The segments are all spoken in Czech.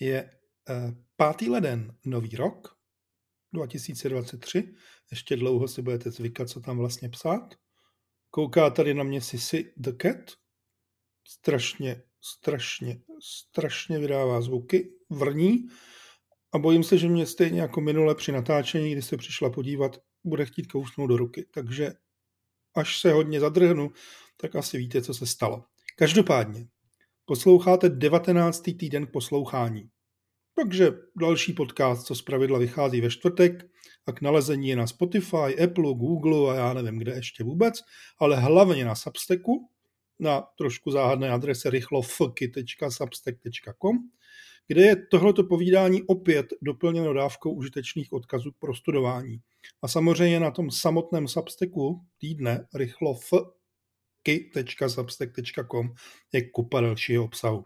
Je 5. Eh, leden, nový rok 2023. Ještě dlouho si budete zvykat, co tam vlastně psát. Kouká tady na mě Sisi the Cat. Strašně, strašně, strašně vydává zvuky, vrní. A bojím se, že mě stejně jako minule při natáčení, kdy se přišla podívat, bude chtít kousnout do ruky. Takže až se hodně zadrhnu, tak asi víte, co se stalo. Každopádně, posloucháte 19. týden k poslouchání. Takže další podcast, co zpravidla vychází ve čtvrtek a k nalezení je na Spotify, Apple, Google a já nevím kde ještě vůbec, ale hlavně na Substacku, na trošku záhadné adrese rychlofky.substack.com, kde je tohleto povídání opět doplněno dávkou užitečných odkazů pro studování. A samozřejmě na tom samotném Substacku týdne rychlofky.substack.com je kupa dalšího obsahu.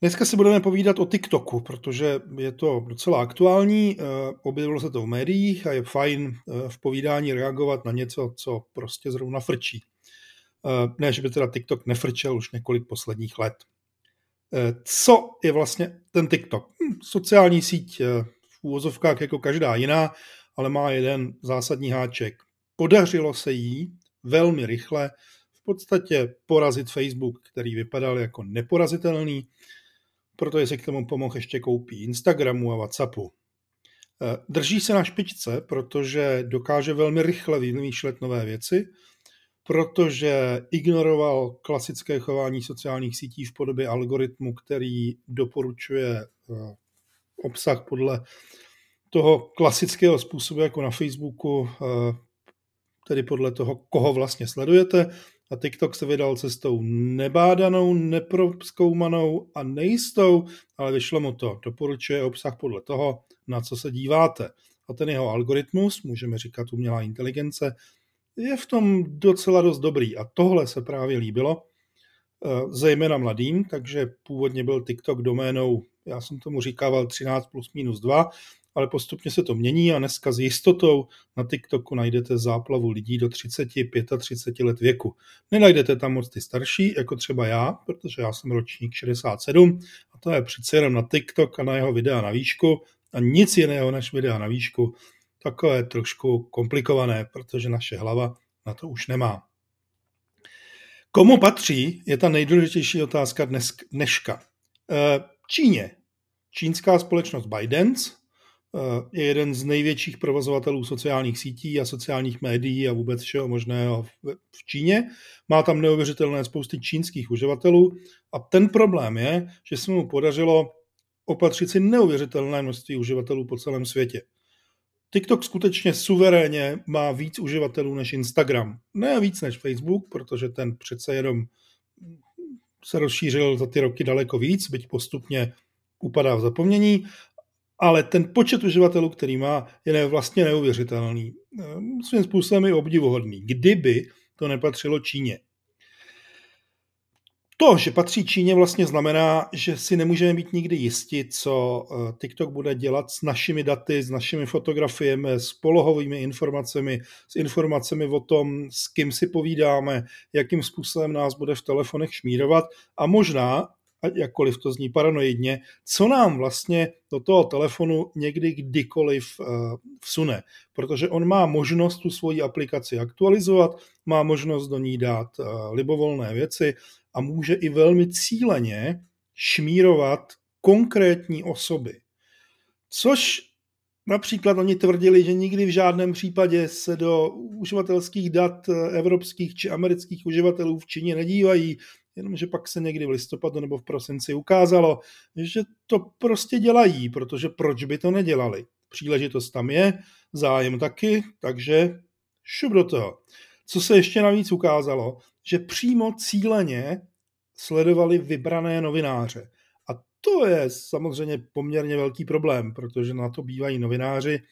Dneska si budeme povídat o TikToku, protože je to docela aktuální, eh, objevilo se to v médiích a je fajn eh, v povídání reagovat na něco, co prostě zrovna frčí. Eh, ne, že by teda TikTok nefrčel už několik posledních let. Co je vlastně ten TikTok? Hm, sociální síť v úvozovkách jako každá jiná, ale má jeden zásadní háček. Podařilo se jí velmi rychle v podstatě porazit Facebook, který vypadal jako neporazitelný, protože si k tomu pomohl ještě koupí Instagramu a Whatsappu. Eh, drží se na špičce, protože dokáže velmi rychle vymýšlet nové věci, protože ignoroval klasické chování sociálních sítí v podobě algoritmu, který doporučuje eh, obsah podle toho klasického způsobu jako na Facebooku, eh, tedy podle toho, koho vlastně sledujete, a TikTok se vydal cestou nebádanou, neproskoumanou a nejistou, ale vyšlo mu to. Doporučuje obsah podle toho, na co se díváte. A ten jeho algoritmus, můžeme říkat umělá inteligence, je v tom docela dost dobrý. A tohle se právě líbilo, eh, zejména mladým, takže původně byl TikTok doménou, já jsem tomu říkával 13 plus minus 2, ale postupně se to mění a dneska s jistotou na TikToku najdete záplavu lidí do 30, 35 let věku. Nenajdete tam moc ty starší, jako třeba já, protože já jsem ročník 67 a to je přece jenom na TikTok a na jeho videa na výšku a nic jiného než videa na výšku. Takové trošku komplikované, protože naše hlava na to už nemá. Komu patří, je ta nejdůležitější otázka dnes, dneška. Eh, Číně. Čínská společnost ByteDance je jeden z největších provozovatelů sociálních sítí a sociálních médií a vůbec všeho možného v Číně. Má tam neuvěřitelné spousty čínských uživatelů a ten problém je, že se mu podařilo opatřit si neuvěřitelné množství uživatelů po celém světě. TikTok skutečně suverénně má víc uživatelů než Instagram. Ne víc než Facebook, protože ten přece jenom se rozšířil za ty roky daleko víc, byť postupně upadá v zapomnění, ale ten počet uživatelů, který má, je vlastně neuvěřitelný. Ehm, svým způsobem je obdivuhodný. Kdyby to nepatřilo Číně. To, že patří Číně, vlastně znamená, že si nemůžeme být nikdy jisti, co eh, TikTok bude dělat s našimi daty, s našimi fotografiemi, s polohovými informacemi, s informacemi o tom, s kým si povídáme, jakým způsobem nás bude v telefonech šmírovat a možná jakkoliv to zní paranoidně, co nám vlastně do toho telefonu někdy kdykoliv uh, vsune. Protože on má možnost tu svoji aplikaci aktualizovat, má možnost do ní dát uh, libovolné věci a může i velmi cíleně šmírovat konkrétní osoby. Což Například oni tvrdili, že nikdy v žádném případě se do uživatelských dat eh, evropských či amerických uživatelů v Číně nedívají, jenomže pak se někdy v listopadu nebo v prosinci ukázalo, že to prostě dělají, protože proč by to nedělali? Příležitost tam je, zájem taky, takže šup do toho. Co se ještě navíc ukázalo, že přímo cíleně sledovali vybrané novináře. A to je samozřejmě poměrně velký problém, protože na to bývají novináři,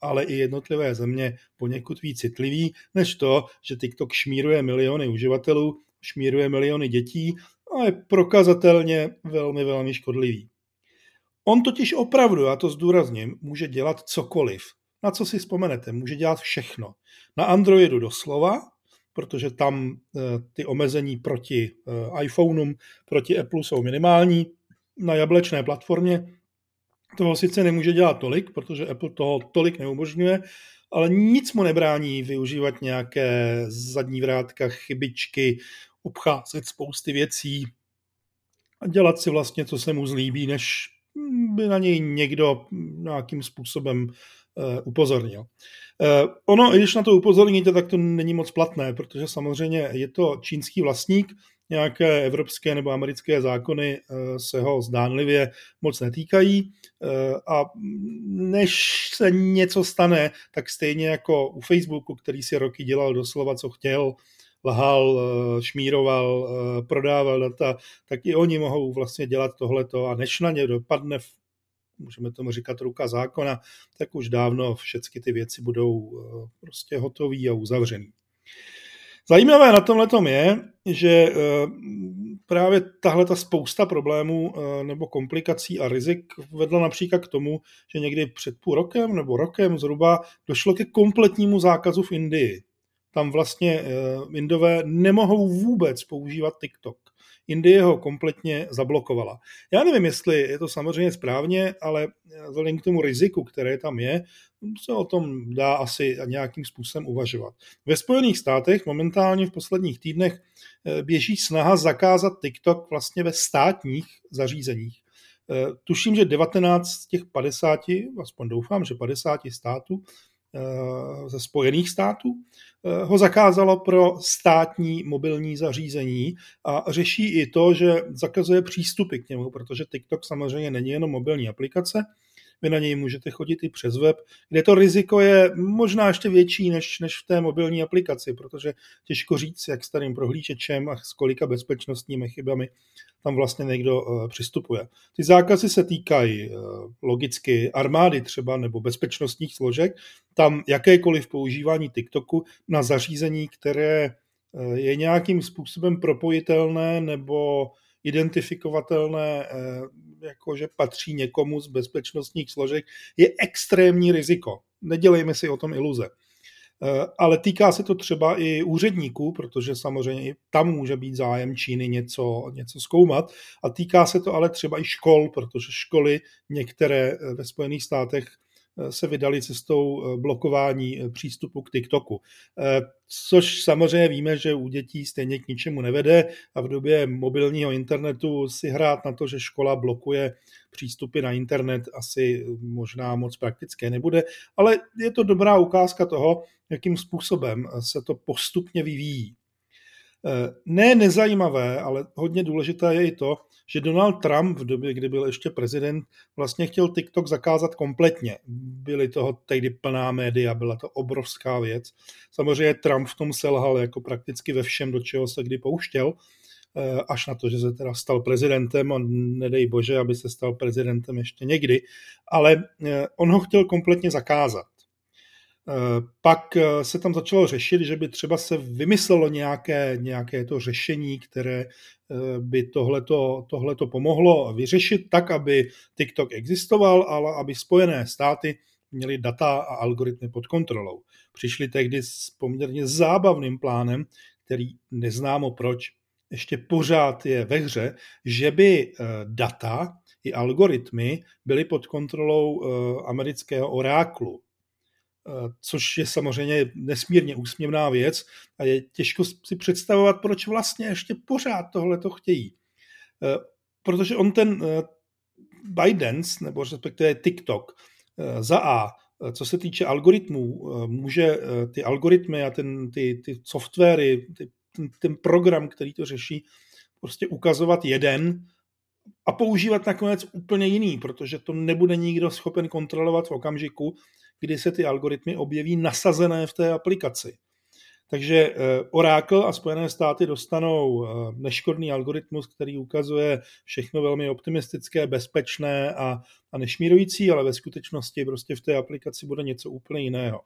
ale i jednotlivé země poněkud víc citliví, než to, že TikTok šmíruje miliony uživatelů šmíruje miliony dětí a je prokazatelně velmi, velmi škodlivý. On totiž opravdu, já to zdůrazním, může dělat cokoliv. Na co si vzpomenete? Může dělat všechno. Na Androidu doslova, protože tam eh, ty omezení proti eh, iPhoneům, proti Apple jsou minimální, na jablečné platformě toho sice nemůže dělat tolik, protože Apple toho tolik neumožňuje, ale nic mu nebrání využívat nějaké zadní vrátka, chybičky, obcházet spousty věcí a dělat si vlastně, co se mu zlíbí, než by na něj někdo nějakým způsobem uh, upozornil. Uh, ono, i když na to upozorníte, tak to není moc platné, protože samozřejmě je to čínský vlastník, nějaké evropské nebo americké zákony uh, se ho zdánlivě moc netýkají a než se něco stane, tak stejně jako u Facebooku, který si roky dělal doslova, co chtěl, lhal, šmíroval, prodával data, tak i oni mohou vlastně dělat tohleto a než na ně dopadne můžeme tomu říkat ruka zákona, tak už dávno všechny ty věci budou eh, prostě hotové a uzavřený. Zajímavé na tomhle je, že eh, právě tahle ta spousta problémů eh, nebo komplikací a rizik vedla například k tomu, že někdy před půl rokem nebo rokem zhruba došlo ke kompletnímu zákazu v Indii. Tam vlastně Indové nemohou vůbec používat TikTok. Indie ho kompletně zablokovala. Já nevím, jestli je to samozřejmě správně, ale vzhledem k tomu riziku, které tam je, se o tom dá asi nějakým způsobem uvažovat. Ve Spojených státech momentálně v posledních týdnech eh, běží snaha zakázat TikTok vlastně ve státních zařízeních. Eh, tuším, že 19 z těch 50, aspoň doufám, že 50 států Eh, ze Spojených států eh, ho zakázalo pro státní mobilní zařízení a řeší i to, že zakazuje přístupy k němu, protože TikTok samozřejmě není jenom mobilní aplikace, vy na něj můžete chodit i přes web, kde to riziko je možná ještě větší než, než v té mobilní aplikaci, protože těžko říct, jak starým prohlížečem a s kolika bezpečnostními chybami tam vlastně někdo uh, přistupuje. Ty zákazy se týkají uh, logicky armády třeba nebo bezpečnostních složek. Tam jakékoliv používání TikToku na zařízení, které uh, je nějakým způsobem propojitelné nebo identifikovatelné, jako že patří někomu z bezpečnostních složek, je extrémní riziko. Nedělejme si o tom iluze. Eh, ale týká se to třeba i úředníků, protože samozřejmě i tam může být zájem Číny něco, něco zkoumat. A týká se to ale třeba i škol, protože školy některé eh, ve Spojených státech eh, se vydali cestou blokování přístupu k TikToku. Což samozřejmě víme, že u dětí stejně k ničemu nevede a v době mobilního internetu si hrát na to, že škola blokuje přístupy na internet, asi možná moc praktické nebude, ale je to dobrá ukázka toho, jakým způsobem se to postupně vyvíjí. Ne nezajímavé, ale hodně důležité je i to, že Donald Trump v době, kdy byl ještě prezident, vlastně chtěl TikTok zakázat kompletně. Byly toho tehdy plná média, byla to obrovská věc. Samozřejmě Trump v tom selhal jako prakticky ve všem, do čeho se kdy pouštěl, eh, až na to, že se teda stal prezidentem a nedej bože, aby se stal prezidentem ještě někdy, ale eh, on ho chtěl kompletně zakázat. Eh, pak eh, se tam začalo řešit, že by třeba se vymyslelo nějaké, nějaké to řešení, které eh, by tohleto, tohleto pomohlo vyřešit tak, aby TikTok existoval, ale aby Spojené státy měly data a algoritmy pod kontrolou. Přišli tehdy s poměrně zábavným plánem, který neznámo proč ještě pořád je ve hře, že by data i algoritmy byly pod kontrolou amerického oráklu. Eh, což je samozřejmě nesmírně úsměvná věc a je těžko si představovat, proč vlastně ještě pořád tohle to chtějí. Eh, protože on ten eh, ByteDance, nebo respektive TikTok, za A, co se týče algoritmů, může ty algoritmy a ten, ty, ty softwary, ty, ten, ten program, který to řeší, prostě ukazovat jeden a používat nakonec úplně jiný, protože to nebude nikdo schopen kontrolovat v okamžiku, kdy se ty algoritmy objeví nasazené v té aplikaci. Takže eh, Oracle a Spojené státy dostanou eh, neškodný algoritmus, který ukazuje všechno velmi optimistické, bezpečné a, a nešmírující, ale ve skutečnosti prostě v té aplikaci bude něco úplně jiného.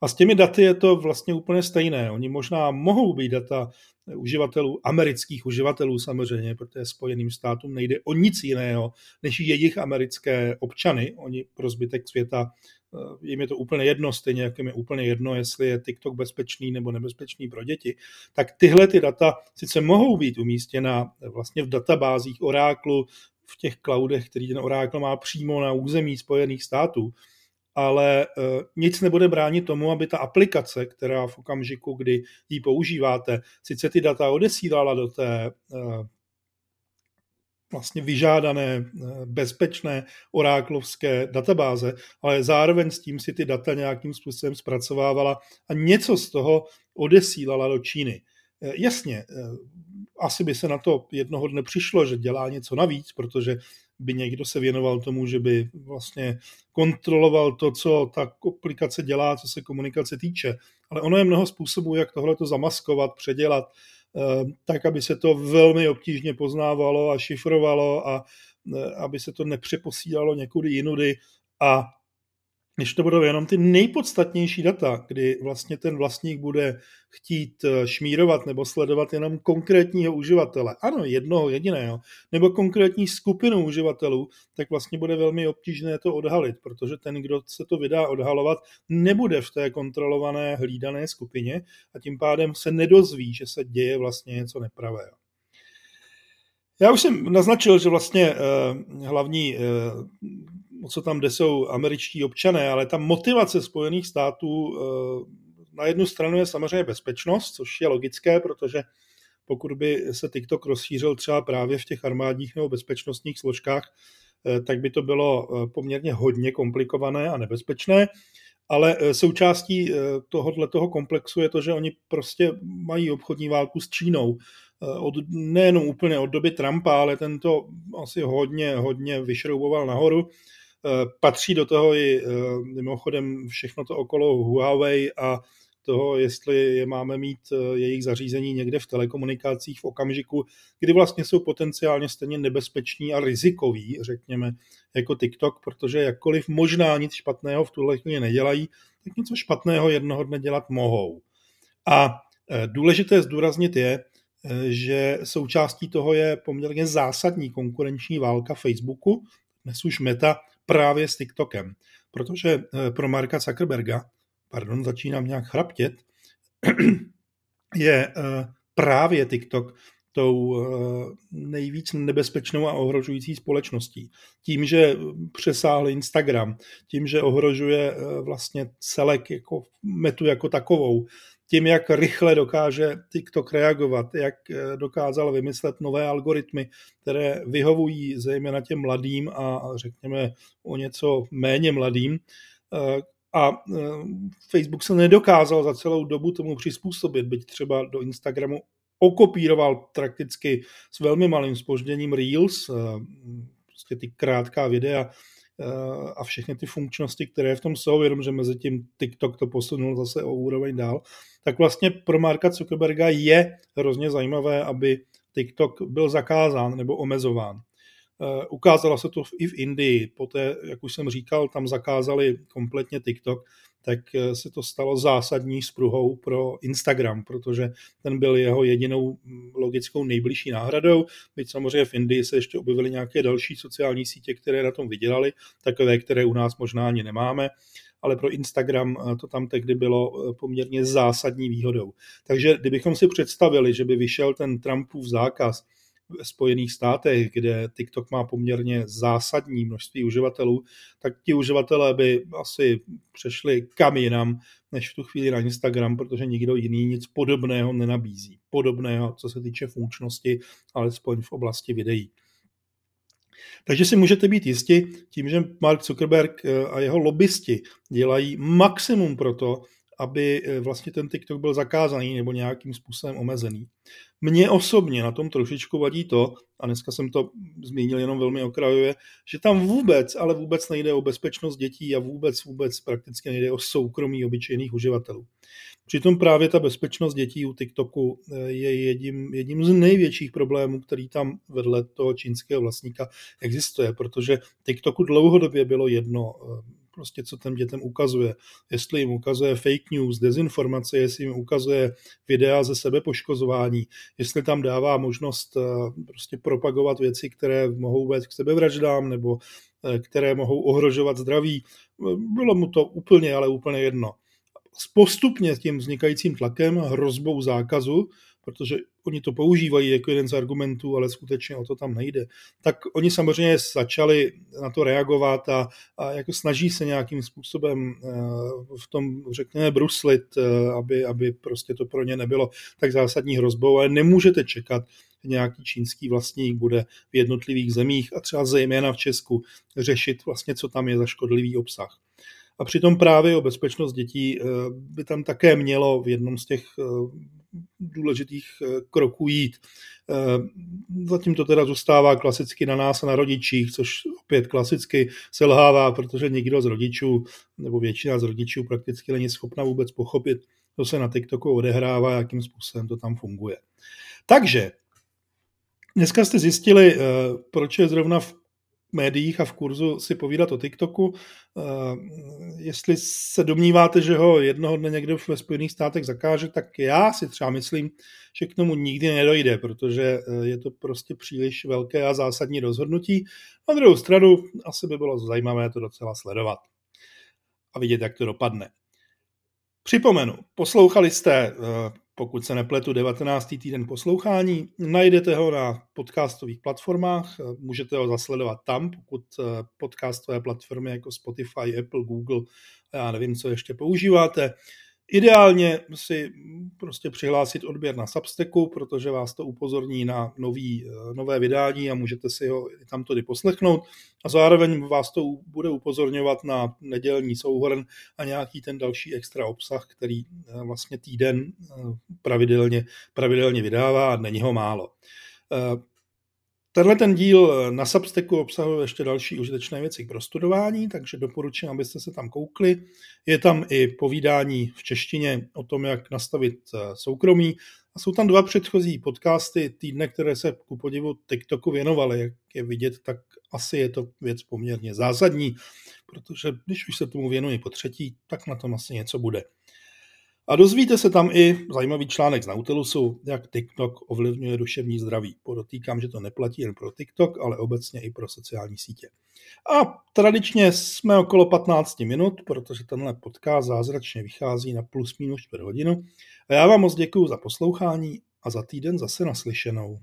A s těmi daty je to vlastně úplně stejné. Oni možná mohou být data uživatelů, amerických uživatelů samozřejmě, protože Spojeným státům nejde o nic jiného, než jejich americké občany. Oni pro zbytek světa Eh, jim je to úplně jedno, stejně jako jim je úplně jedno, jestli je TikTok bezpečný nebo nebezpečný pro děti, tak tyhle ty data sice mohou být umístěna vlastně v databázích Oráklu, v těch cloudech, který ten Oracle má přímo na území Spojených států, ale nic nebude bránit tomu, aby ta aplikace, která v okamžiku, kdy ji používáte, sice ty data odesílala do té vlastně vyžádané, bezpečné oráklovské databáze, ale zároveň s tím si ty data nějakým způsobem zpracovávala a něco z toho odesílala do Číny. Jasně, asi by se na to jednoho dne přišlo, že dělá něco navíc, protože by někdo se věnoval tomu, že by vlastně kontroloval to, co ta aplikace dělá, co se komunikace týče. Ale ono je mnoho způsobů, jak tohle to zamaskovat, předělat, eh, tak, aby se to velmi obtížně poznávalo a šifrovalo a eh, aby se to nepřeposílalo někudy jinudy a když to budou jenom ty nejpodstatnější data, kdy vlastně ten vlastník bude chtít eh, šmírovat nebo sledovat jenom konkrétního uživatele, ano, jednoho jediného, nebo konkrétní skupinu uživatelů, tak vlastně bude velmi obtížné to odhalit, protože ten, kdo se to vydá odhalovat, nebude v té kontrolované hlídané skupině a tím pádem se nedozví, že se děje vlastně něco nepravého. Já už jsem naznačil, že vlastně eh, hlavní eh, co tam jde, jsou američtí občané, ale ta motivace Spojených států eh, na jednu stranu je samozřejmě bezpečnost, což je logické, protože pokud by se TikTok rozšířil třeba právě v těch armádních nebo bezpečnostních složkách, eh, tak by to bylo eh, poměrně hodně komplikované a nebezpečné. Ale součástí tohohle toho komplexu je to, že oni prostě mají obchodní válku s Čínou. Od, nejenom úplně od doby Trumpa, ale tento asi hodně, hodně vyšrouboval nahoru. Eh, patří do toho i eh, mimochodem všechno to okolo Huawei a toho, jestli je máme mít eh, jejich zařízení někde v telekomunikacích v okamžiku, kdy vlastně jsou potenciálně stejně nebezpeční a rizikoví, řekněme, jako TikTok, protože jakkoliv možná nic špatného v tuhle chvíli nedělají, tak něco špatného jednoho dne dělat mohou. A důležité zdůraznit je, že součástí toho je poměrně zásadní konkurenční válka Facebooku, dnes už Meta právě s TikTokem. Protože eh, pro Marka Zuckerberga, pardon, začínám nějak chraptět, je eh, právě TikTok tou eh, nejvíc nebezpečnou a ohrožující společností. Tím, že přesáhl Instagram, tím, že ohrožuje vlastně celek jako metu jako takovou, tím, jak rychle dokáže TikTok reagovat, jak eh, dokázal vymyslet nové algoritmy, které vyhovují zejména těm mladým a řekněme o něco méně mladým. Eh, a eh, Facebook se nedokázal za celou dobu tomu přizpůsobit, byť třeba do Instagramu okopíroval prakticky s velmi malým spožděním Reels, prostě ty krátká videa, a všechny ty funkčnosti, které v tom jsou, jenomže mezi tím TikTok to posunul zase o úroveň dál, tak vlastně pro Marka Zuckerberga je hrozně zajímavé, aby TikTok byl zakázán nebo omezován. Eh, ukázalo se to i v Indii, poté, jak už jsem říkal, tam zakázali kompletně TikTok, tak eh, se to stalo zásadní spruhou pro Instagram, protože ten byl jeho jedinou mm, logickou nejbližší náhradou. Byť samozřejmě v Indii se ještě objevily nějaké další sociální sítě, které na tom vydělali, takové, které u nás možná ani nemáme ale pro Instagram eh, to tam tehdy bylo poměrně zásadní výhodou. Takže kdybychom si představili, že by vyšel ten Trumpův zákaz, Spojených státech, kde TikTok má poměrně zásadní množství uživatelů, tak ti uživatelé by asi přešli kam jinam, než v tu chvíli na Instagram, protože nikdo jiný nic podobného nenabízí. Podobného, co se týče funkčnosti, alespoň v oblasti videí. Takže si můžete být jisti tím, že Mark Zuckerberg eh, a jeho lobbysti dělají maximum pro to, aby eh, vlastně ten TikTok byl zakázaný nebo nějakým způsobem omezený. Mně osobně na tom trošičku vadí to, a dneska jsem to zmínil jenom velmi okrajově, že tam vůbec, ale vůbec nejde o bezpečnost dětí a vůbec, vůbec prakticky nejde o soukromí obyčejných uživatelů. Přitom právě ta bezpečnost dětí u TikToku eh, je jedním, jedním z největších problémů, který tam vedle toho čínského vlastníka existuje, protože TikToku dlouhodobě bylo jedno, eh, prostě co těm dětem ukazuje. Jestli jim ukazuje fake news, dezinformace, jestli jim ukazuje videa ze sebepoškozování, jestli tam dává možnost eh, prostě propagovat věci, které mohou vést k sebevraždám nebo eh, které mohou ohrožovat zdraví. Bylo mu to úplně, ale úplně jedno. S postupně tím vznikajícím tlakem, hrozbou zákazu, protože oni to používají jako jeden z argumentů, ale skutečně o to tam nejde, tak oni samozřejmě začali na to reagovat a, a jako snaží se nějakým způsobem eh, v tom, řekněme, bruslit, eh, aby, aby prostě to pro ně nebylo tak zásadní hrozbou, ale nemůžete čekat, nějaký čínský vlastník bude v jednotlivých zemích a třeba zejména v Česku řešit vlastně, co tam je za škodlivý obsah. A přitom právě o bezpečnost dětí eh, by tam také mělo v jednom z těch důležitých eh, kroků jít. Zatím to teda zůstává klasicky na nás a na rodičích, což opět klasicky selhává, protože nikdo z rodičů, nebo většina z rodičů prakticky není schopna vůbec pochopit, co se na TikToku odehrává, jakým způsobem to tam funguje. Takže dneska jste zjistili, proč je zrovna v médiích a v kurzu si povídat o TikToku. Eh, jestli se domníváte, že ho jednoho dne někdo ve Spojených státech zakáže, tak já si třeba myslím, že k tomu nikdy nedojde, protože eh, je to prostě příliš velké a zásadní rozhodnutí. Na druhou stranu asi by bylo zajímavé to docela sledovat a vidět, jak to dopadne. Připomenu, poslouchali jste eh, pokud se nepletu, 19. týden poslouchání. Najdete ho na podcastových platformách, můžete ho zasledovat tam, pokud eh, podcastové platformy jako Spotify, Apple, Google, já nevím, co ještě používáte. Ideálně si prostě přihlásit odběr na Substacku, protože vás to upozorní na nový, eh, nové vydání a můžete si ho tam tady poslechnout. A zároveň vás to bude upozorňovat na nedělní souhrn a nějaký ten další extra obsah, který eh, vlastně týden eh, pravidelně, pravidelně vydává a není ho málo. Tenhle ten díl eh, na Substacku obsahuje ještě další užitečné věci k prostudování, takže doporučím, abyste se tam koukli. Je tam i povídání v češtině o tom, jak nastavit eh, soukromí. A jsou tam dva předchozí podcasty týdne, které se ku podivu TikToku věnovaly. Jak je vidět, tak asi je to věc poměrně zásadní, protože když už se tomu věnuji po třetí, tak na tom asi něco bude. A dozvíte se tam i zajímavý článek z Nautilusu, jak TikTok ovlivňuje duševní zdraví. Podotýkám, že to neplatí jen pro TikTok, ale obecně i pro sociální sítě. A tradičně jsme okolo 15 minut, protože tenhle podcast zázračně vychází na plus minus čtvrt hodinu. A já vám moc děkuji za poslouchání a za týden zase naslyšenou.